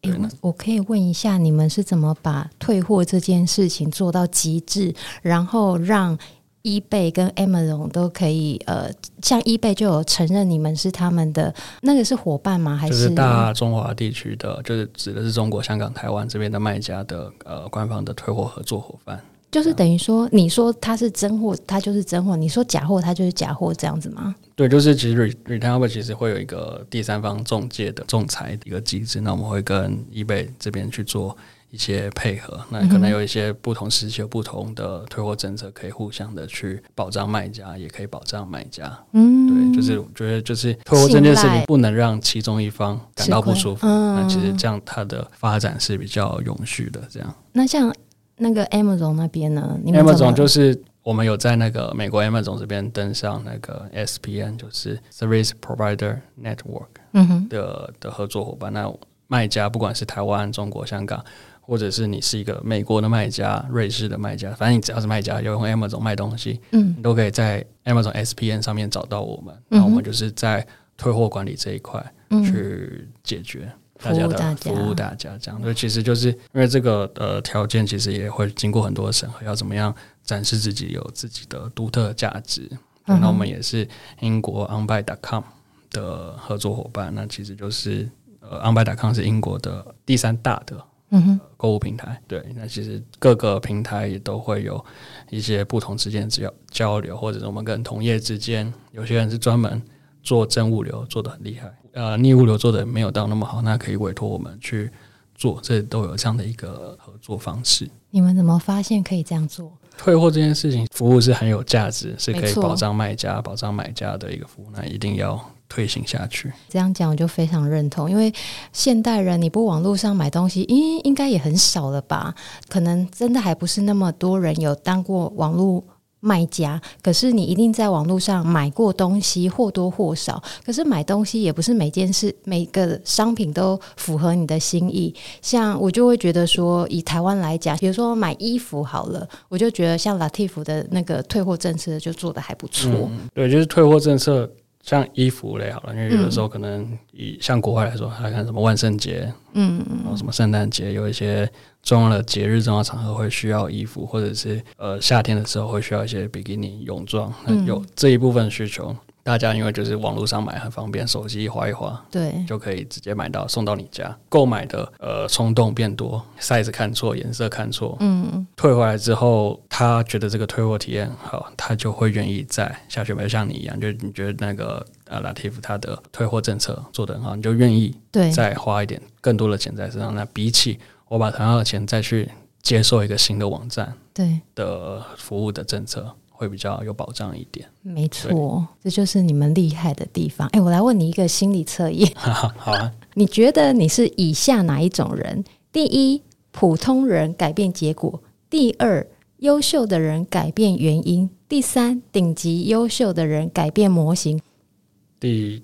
欸、我我可以问一下，你们是怎么把退货这件事情做到极致，然后让？eBay 跟 Amazon 都可以，呃，像 eBay 就有承认你们是他们的那个是伙伴吗？还是就是大中华地区的，就是指的是中国香港、台湾这边的卖家的呃官方的退货合作伙伴？就是等于说，你说它是真货，它就是真货；你说假货，它就是假货，这样子吗？对，就是其实 Return 其实会有一个第三方中介的仲裁的一个机制，那我们会跟 eBay 这边去做。一些配合，那可能有一些不同时期有不同的退货政策，可以互相的去保障卖家，也可以保障买家。嗯，对，就是我觉得就是退货这件事情不能让其中一方感到不舒服。嗯，那其实这样它的发展是比较永续的。这样，那像那个 Amazon 那边呢？Amazon 就是我们有在那个美国 Amazon 这边登上那个 SPN，就是 Service Provider Network 的的合作伙伴。那卖家不管是台湾、中国、香港。或者是你是一个美国的卖家、瑞士的卖家，反正你只要是卖家，要用 Amazon 卖东西，嗯，你都可以在 Amazon SPN 上面找到我们。那、我们就是在退货管理这一块去解决大家的服务，大家这样。所以其实就是因为这个呃条件，其实也会经过很多审核，要怎么样展示自己有自己的独特价值。那、我们也是英国 OnBuy.com 的合作伙伴，那其实就是呃 OnBuy.com 是英国的第三大的。嗯哼，购物平台对，那其实各个平台也都会有一些不同之间的交交流，或者是我们跟同业之间，有些人是专门做真物流做的很厉害，呃，逆物流做的没有到那么好，那可以委托我们去做，这都有这样的一个合作方式。你们怎么发现可以这样做？退货这件事情，服务是很有价值，是可以保障卖家、保障买家的一个服务，那一定要。推行下去，这样讲我就非常认同。因为现代人你不网络上买东西，应应该也很少了吧？可能真的还不是那么多人有当过网络卖家，可是你一定在网络上买过东西，或多或少。可是买东西也不是每件事、每个商品都符合你的心意。像我就会觉得说，以台湾来讲，比如说买衣服好了，我就觉得像 Latif 的那个退货政策就做的还不错。嗯，对，就是退货政策。像衣服类好了，因为有的时候可能以像国外来说，还看什么万圣节，嗯嗯，然后什么圣诞节，有一些重要的节日、重要场合会需要衣服，或者是呃夏天的时候会需要一些比基尼泳装，有这一部分需求。大家因为就是网络上买很方便，手机划一划，对，就可以直接买到送到你家。购买的呃冲动变多，size 看错，颜色看错，嗯，退回来之后，他觉得这个退货体验好，他就会愿意再下去买。像你一样，就你觉得那个呃 Lativ 他的退货政策做得很好，你就愿意对再花一点更多的钱在身上。那比起我把同样的钱再去接受一个新的网站对的服务的政策。会比较有保障一点，没错，这就是你们厉害的地方。哎，我来问你一个心理测验，好啊？你觉得你是以下哪一种人？第一，普通人改变结果；第二，优秀的人改变原因；第三，顶级优秀的人改变模型。第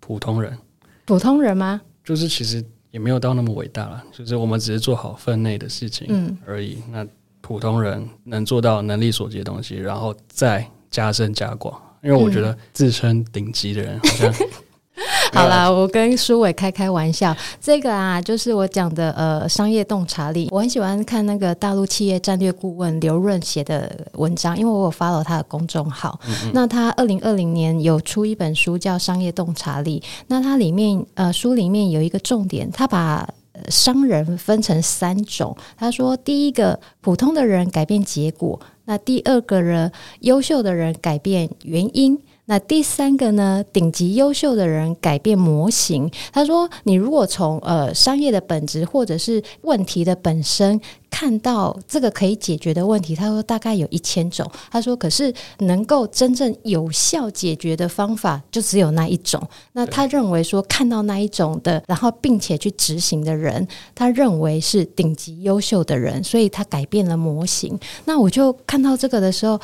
普通人，普通人吗？就是其实也没有到那么伟大了，就是我们只是做好分内的事情而已。嗯、那。普通人能做到能力所及的东西，然后再加深加广。因为我觉得自称顶级的人好像、嗯。好啦，我跟舒伟开开玩笑，这个啊，就是我讲的呃商业洞察力。我很喜欢看那个大陆企业战略顾问刘润写的文章，因为我有 follow 他的公众号。嗯嗯，那他二零二零年有出一本书叫《商业洞察力》，那它里面呃书里面有一个重点，他把。商人分成三种，他说：第一个，普通的人改变结果；那第二个人，优秀的人改变原因。那第三个呢？顶级优秀的人改变模型。他说：“你如果从呃商业的本质或者是问题的本身看到这个可以解决的问题，他说大概有一千种。他说，可是能够真正有效解决的方法就只有那一种。那他认为说，看到那一种的，然后并且去执行的人，他认为是顶级优秀的人，所以他改变了模型。那我就看到这个的时候。”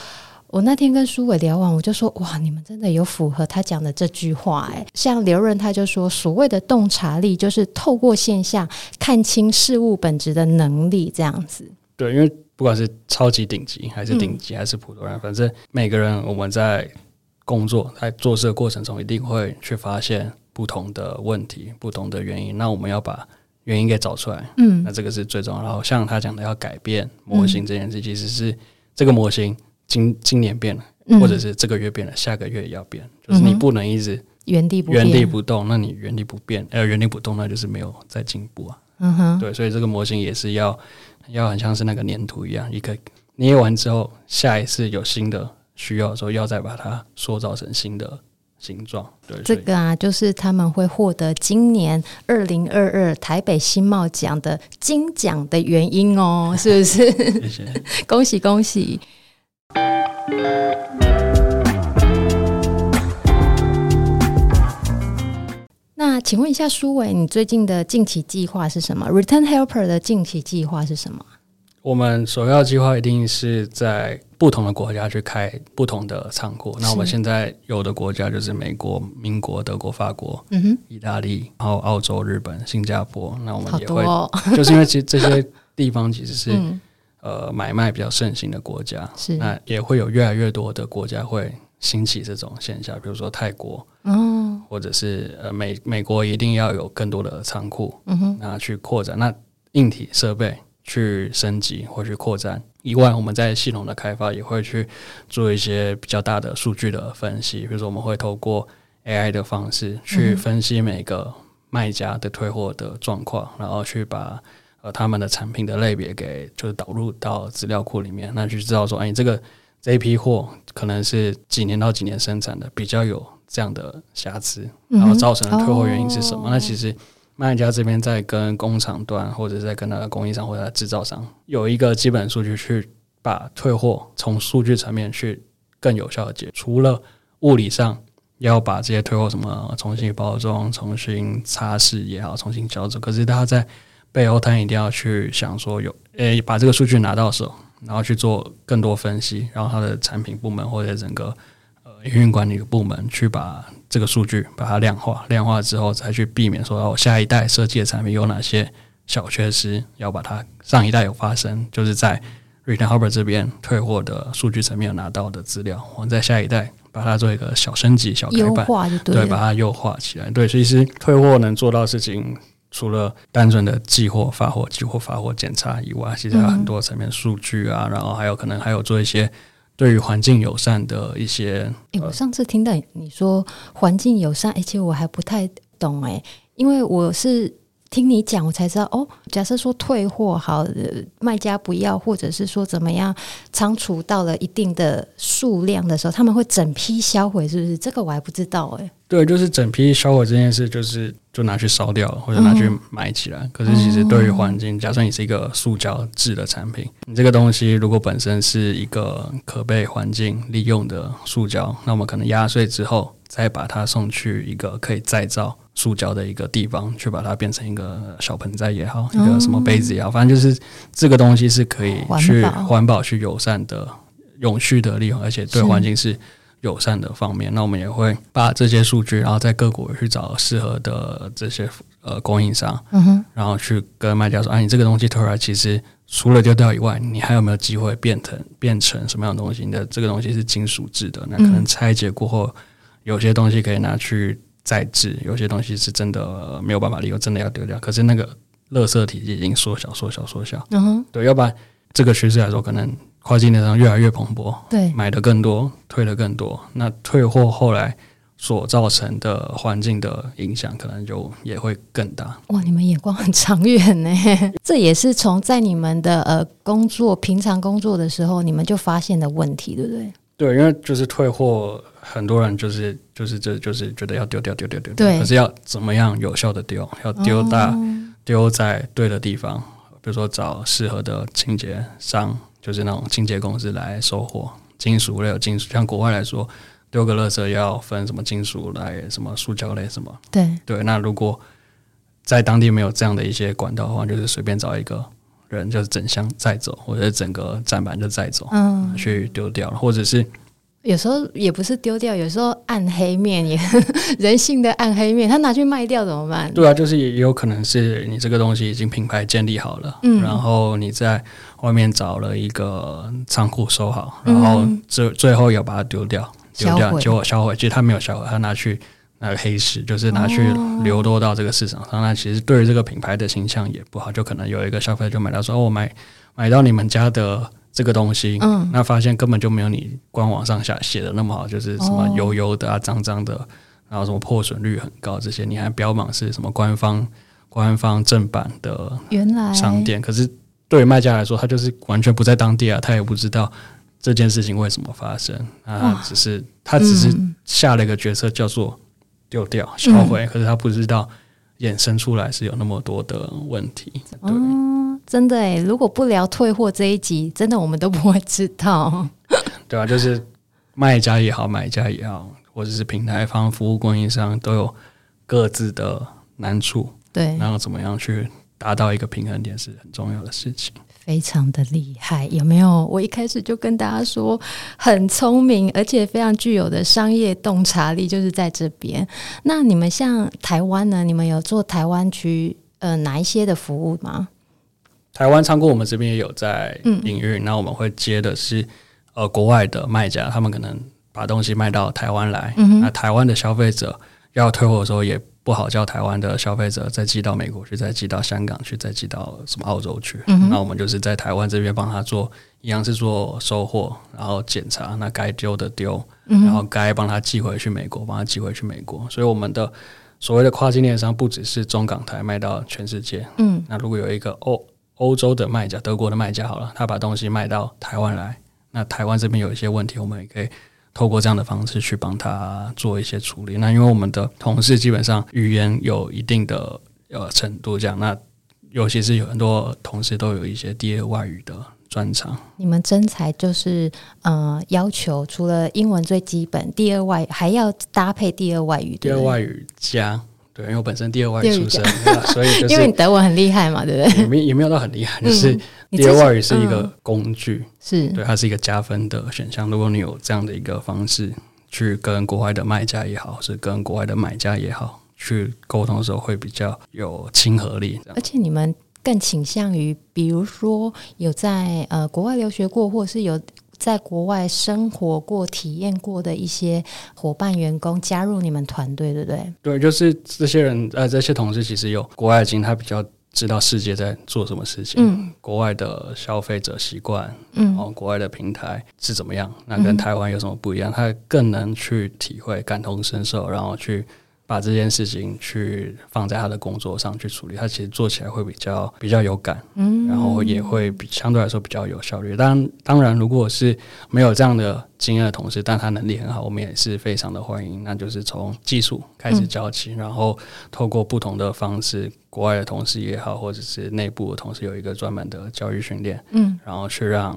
我那天跟舒伟聊完，我就说：哇，你们真的有符合他讲的这句话哎。像刘润他就说，所谓的洞察力，就是透过现象看清事物本质的能力，这样子。对，因为不管是超级顶级，还是顶级，还是普通人，嗯、反正每个人我们在工作、在做事的过程中，一定会去发现不同的问题、不同的原因。那我们要把原因给找出来，嗯，那这个是最重要。然后像他讲的，要改变模型这件事，其实是这个模型。今今年变了，或者是这个月变了，嗯、下个月也要变，就是你不能一直原地不原地不动。那你原地不变，呃，原地不动，那就是没有在进步啊。嗯哼，对，所以这个模型也是要要很像是那个粘土一样，一个捏完之后，下一次有新的需要的时候，要再把它塑造成新的形状。对，这个啊，就是他们会获得今年二零二二台北新贸奖的金奖的原因哦，是不是？谢谢，恭 喜恭喜。那请问一下苏伟，你最近的近期计划是什么？Return Helper 的近期计划是什么？我们首要计划一定是在不同的国家去开不同的仓库。那我们现在有的国家就是美国、英国、德国、法国、嗯哼、意大利，然后澳洲、日本、新加坡。那我们也会，哦、就是因为其实这些地方其实是、嗯。呃，买卖比较盛行的国家，是。那也会有越来越多的国家会兴起这种现象，比如说泰国，嗯，或者是呃美美国一定要有更多的仓库，嗯哼，那去扩展，那硬体设备去升级或去扩展。以外，我们在系统的开发也会去做一些比较大的数据的分析，比如说我们会透过 AI 的方式去分析每个卖家的退货的状况，然后去把。他们的产品的类别给就是导入到资料库里面，那就知道说，哎，这个这一批货可能是几年到几年生产的，比较有这样的瑕疵，然后造成的退货原因是什么？嗯、那其实卖家这边在跟工厂端，或者在跟他的供应商或者制造商有一个基本数据，去把退货从数据层面去更有效的解。除了物理上要把这些退货什么重新包装、重新擦拭也好，重新交走，可是他在背后，他一定要去想说有，诶、欸，把这个数据拿到手，然后去做更多分析，然后他的产品部门或者整个呃营运管理的部门去把这个数据把它量化，量化之后再去避免说哦下一代设计的产品有哪些小缺失，要把它上一代有发生，就是在 Retail Harbor 这边退货的数据层面有拿到的资料，我们在下一代把它做一个小升级、小改版，对，对，把它优化起来。对，其实退货能做到的事情。除了单纯的寄货、发货、寄货、发货检查以外，其实还有很多层面数据啊，然后还有可能还有做一些对于环境友善的一些。诶，我上次听到你说环境友善，而且我还不太懂诶，因为我是。听你讲，我才知道哦。假设说退货好，卖家不要，或者是说怎么样，仓储到了一定的数量的时候，他们会整批销毁，是不是？这个我还不知道哎。对，就是整批销毁这件事，就是就拿去烧掉，或者拿去埋起来。嗯、可是其实对于环境，假设你是一个塑胶制的产品，你这个东西如果本身是一个可被环境利用的塑胶，那我们可能压碎之后，再把它送去一个可以再造。塑胶的一个地方，去把它变成一个小盆栽也好，一个什么杯子也好，反正就是这个东西是可以去环保、去友善的、永续的利用，而且对环境是友善的方面。那我们也会把这些数据，然后在各国去找适合的这些呃供应商，嗯哼，然后去跟卖家说：“啊，你这个东西推出来，其实除了丢掉以外，你还有没有机会变成变成什么样的东西？你的这个东西是金属制的，那可能拆解过后，有些东西可以拿去。”再治有些东西是真的没有办法利用，真的要丢掉。可是那个垃圾体积已经缩小、缩小、缩小。嗯哼，对，要不然这个趋势来说，可能跨境电商越来越蓬勃，对，买的更多，退的更多。那退货后来所造成的环境的影响，可能就也会更大。哇，你们眼光很长远呢。这也是从在你们的呃工作平常工作的时候，你们就发现的问题，对不对？对，因为就是退货。很多人就是就是这就是觉得要丢掉丢掉丢掉，可是要怎么样有效的丢？要丢大丢在对的地方，比如说找适合的清洁商，就是那种清洁公司来收货。金属类有金属，像国外来说，丢个垃圾要分什么金属来、什么塑胶类什么。对对，那如果在当地没有这样的一些管道的话，就是随便找一个人，就是整箱载走，或者整个展板就载走，嗯，去丢掉，或者是。有时候也不是丢掉，有时候暗黑面也 人性的暗黑面，他拿去卖掉怎么办？对啊，就是也有可能是你这个东西已经品牌建立好了，嗯，然后你在外面找了一个仓库收好，然后最最后要把它丢掉，丢掉结果销毁，其实他没有销毁，他拿去那个黑市，就是拿去流落到这个市场上，那、哦、其实对于这个品牌的形象也不好，就可能有一个消费者就买到说，哦，我买买到你们家的。这个东西，嗯，那发现根本就没有你官网上下写的那么好，就是什么油油的啊、脏脏的，然后什么破损率很高，这些你还标榜是什么官方官方正版的原来。商店，可是对于卖家来说，他就是完全不在当地啊，他也不知道这件事情为什么发生啊，只是他只是下了一个决策叫做丢掉销毁，可是他不知道衍生出来是有那么多的问题，对。真的诶，如果不聊退货这一集，真的我们都不会知道。对啊，就是卖家也好，买家也好，或者是平台方、服务供应商，都有各自的难处。对，然后怎么样去达到一个平衡点，是很重要的事情。非常的厉害，有没有？我一开始就跟大家说，很聪明，而且非常具有的商业洞察力，就是在这边。那你们像台湾呢？你们有做台湾区呃哪一些的服务吗？台湾仓库我们这边也有在营运，那、嗯、我们会接的是呃国外的卖家，他们可能把东西卖到台湾来，嗯、那台湾的消费者要退货的时候也不好叫台湾的消费者再寄到美国去，再寄到香港去，再寄到什么澳洲去，嗯、那我们就是在台湾这边帮他做，一样是做收货，然后检查，那该丢的丢，然后该帮他寄回去美国，帮他寄回去美国，所以我们的所谓的跨境电商不只是中港台卖到全世界，嗯，那如果有一个哦。欧洲的卖家，德国的卖家，好了，他把东西卖到台湾来，那台湾这边有一些问题，我们也可以透过这样的方式去帮他做一些处理。那因为我们的同事基本上语言有一定的呃程度，这样，那尤其是有很多同事都有一些第二外语的专长。你们真才就是呃要求除了英文最基本，第二外还要搭配第二外语，第二外语加。对，因为我本身第二外语出身，所以就是因为你德文很厉害嘛，对不对？也没也没有到很厉害，就是第二外语是一个工具，嗯、是对，它是一个加分的选项。如果你有这样的一个方式去跟国外的卖家也好，是跟国外的买家也好，去沟通的时候，会比较有亲和力。而且你们更倾向于，比如说有在呃国外留学过，或者是有。在国外生活过、体验过的一些伙伴、员工加入你们团队，对不对？对，就是这些人，呃，这些同事其实有国外的经验，他比较知道世界在做什么事情，嗯，国外的消费者习惯，嗯，然后国外的平台是怎么样，那跟台湾有什么不一样？他更能去体会、感同身受，然后去。把这件事情去放在他的工作上去处理，他其实做起来会比较比较有感，嗯，然后也会比相对来说比较有效率。当然，当然，如果是没有这样的经验的同事，但他能力很好，我们也是非常的欢迎。那就是从技术开始教起，嗯，然后透过不同的方式，国外的同事也好，或者是内部的同事有一个专门的教育训练，嗯，然后去让。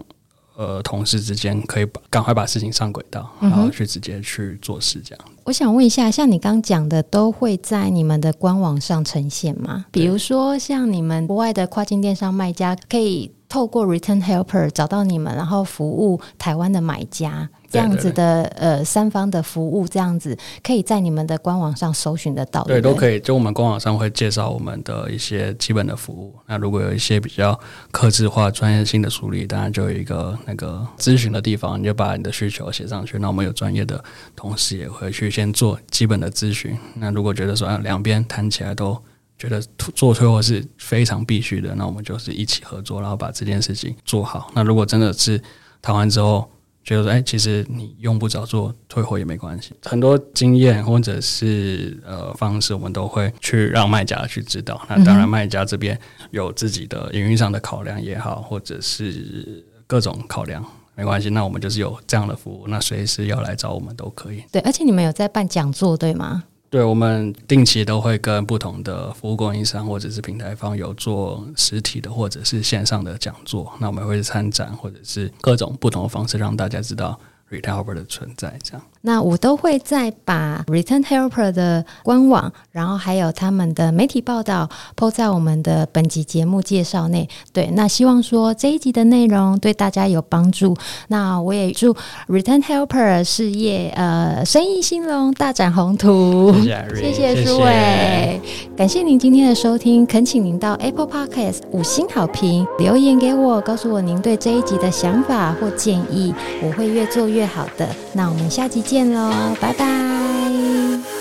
呃，同事之间可以把赶快把事情上轨道，然后去直接去做事，这样。我想问一下，像你刚讲的，都会在你们的官网上呈现吗？比如说，像你们国外的跨境电商卖家，可以透过 Return Helper 找到你们，然后服务台湾的买家。这样子的呃三方的服务，这样子可以在你们的官网上搜寻得到，对，都可以。就我们官网上会介绍我们的一些基本的服务。那如果有一些比较客制化、专业性的处理，当然就有一个那个咨询的地方，你就把你的需求写上去。那我们有专业的同事也会去先做基本的咨询。那如果觉得说啊两边谈起来都觉得做退货是非常必须的，那我们就是一起合作，然后把这件事情做好。那如果真的是谈完之后，觉得，哎，其实你用不着做退货也没关系。很多经验或者是呃方式，我们都会去让卖家去知道。那当然，卖家这边有自己的营运上的考量也好，或者是各种考量，没关系。那我们就是有这样的服务，那随时要来找我们都可以。对，而且你们有在办讲座，对吗？对，我们定期都会跟不同的服务供应商或者是平台方有做实体的或者是线上的讲座，那我们会参展或者是各种不同的方式让大家知道。Retainer 的存在，这样，那我都会再把 Return Helper 的官网，然后还有他们的媒体报道，po 在我们的本集节目介绍内。对，那希望说这一集的内容对大家有帮助。那我也祝 Return Helper 事业呃生意兴隆，大展宏图。谢谢，谢谢书纬，感谢您今天的收听，恳请您到 Apple Podcast 五星好评留言给我，告诉我您对这一集的想法或建议，我会越做越。好的，那我们下期见喽拜拜。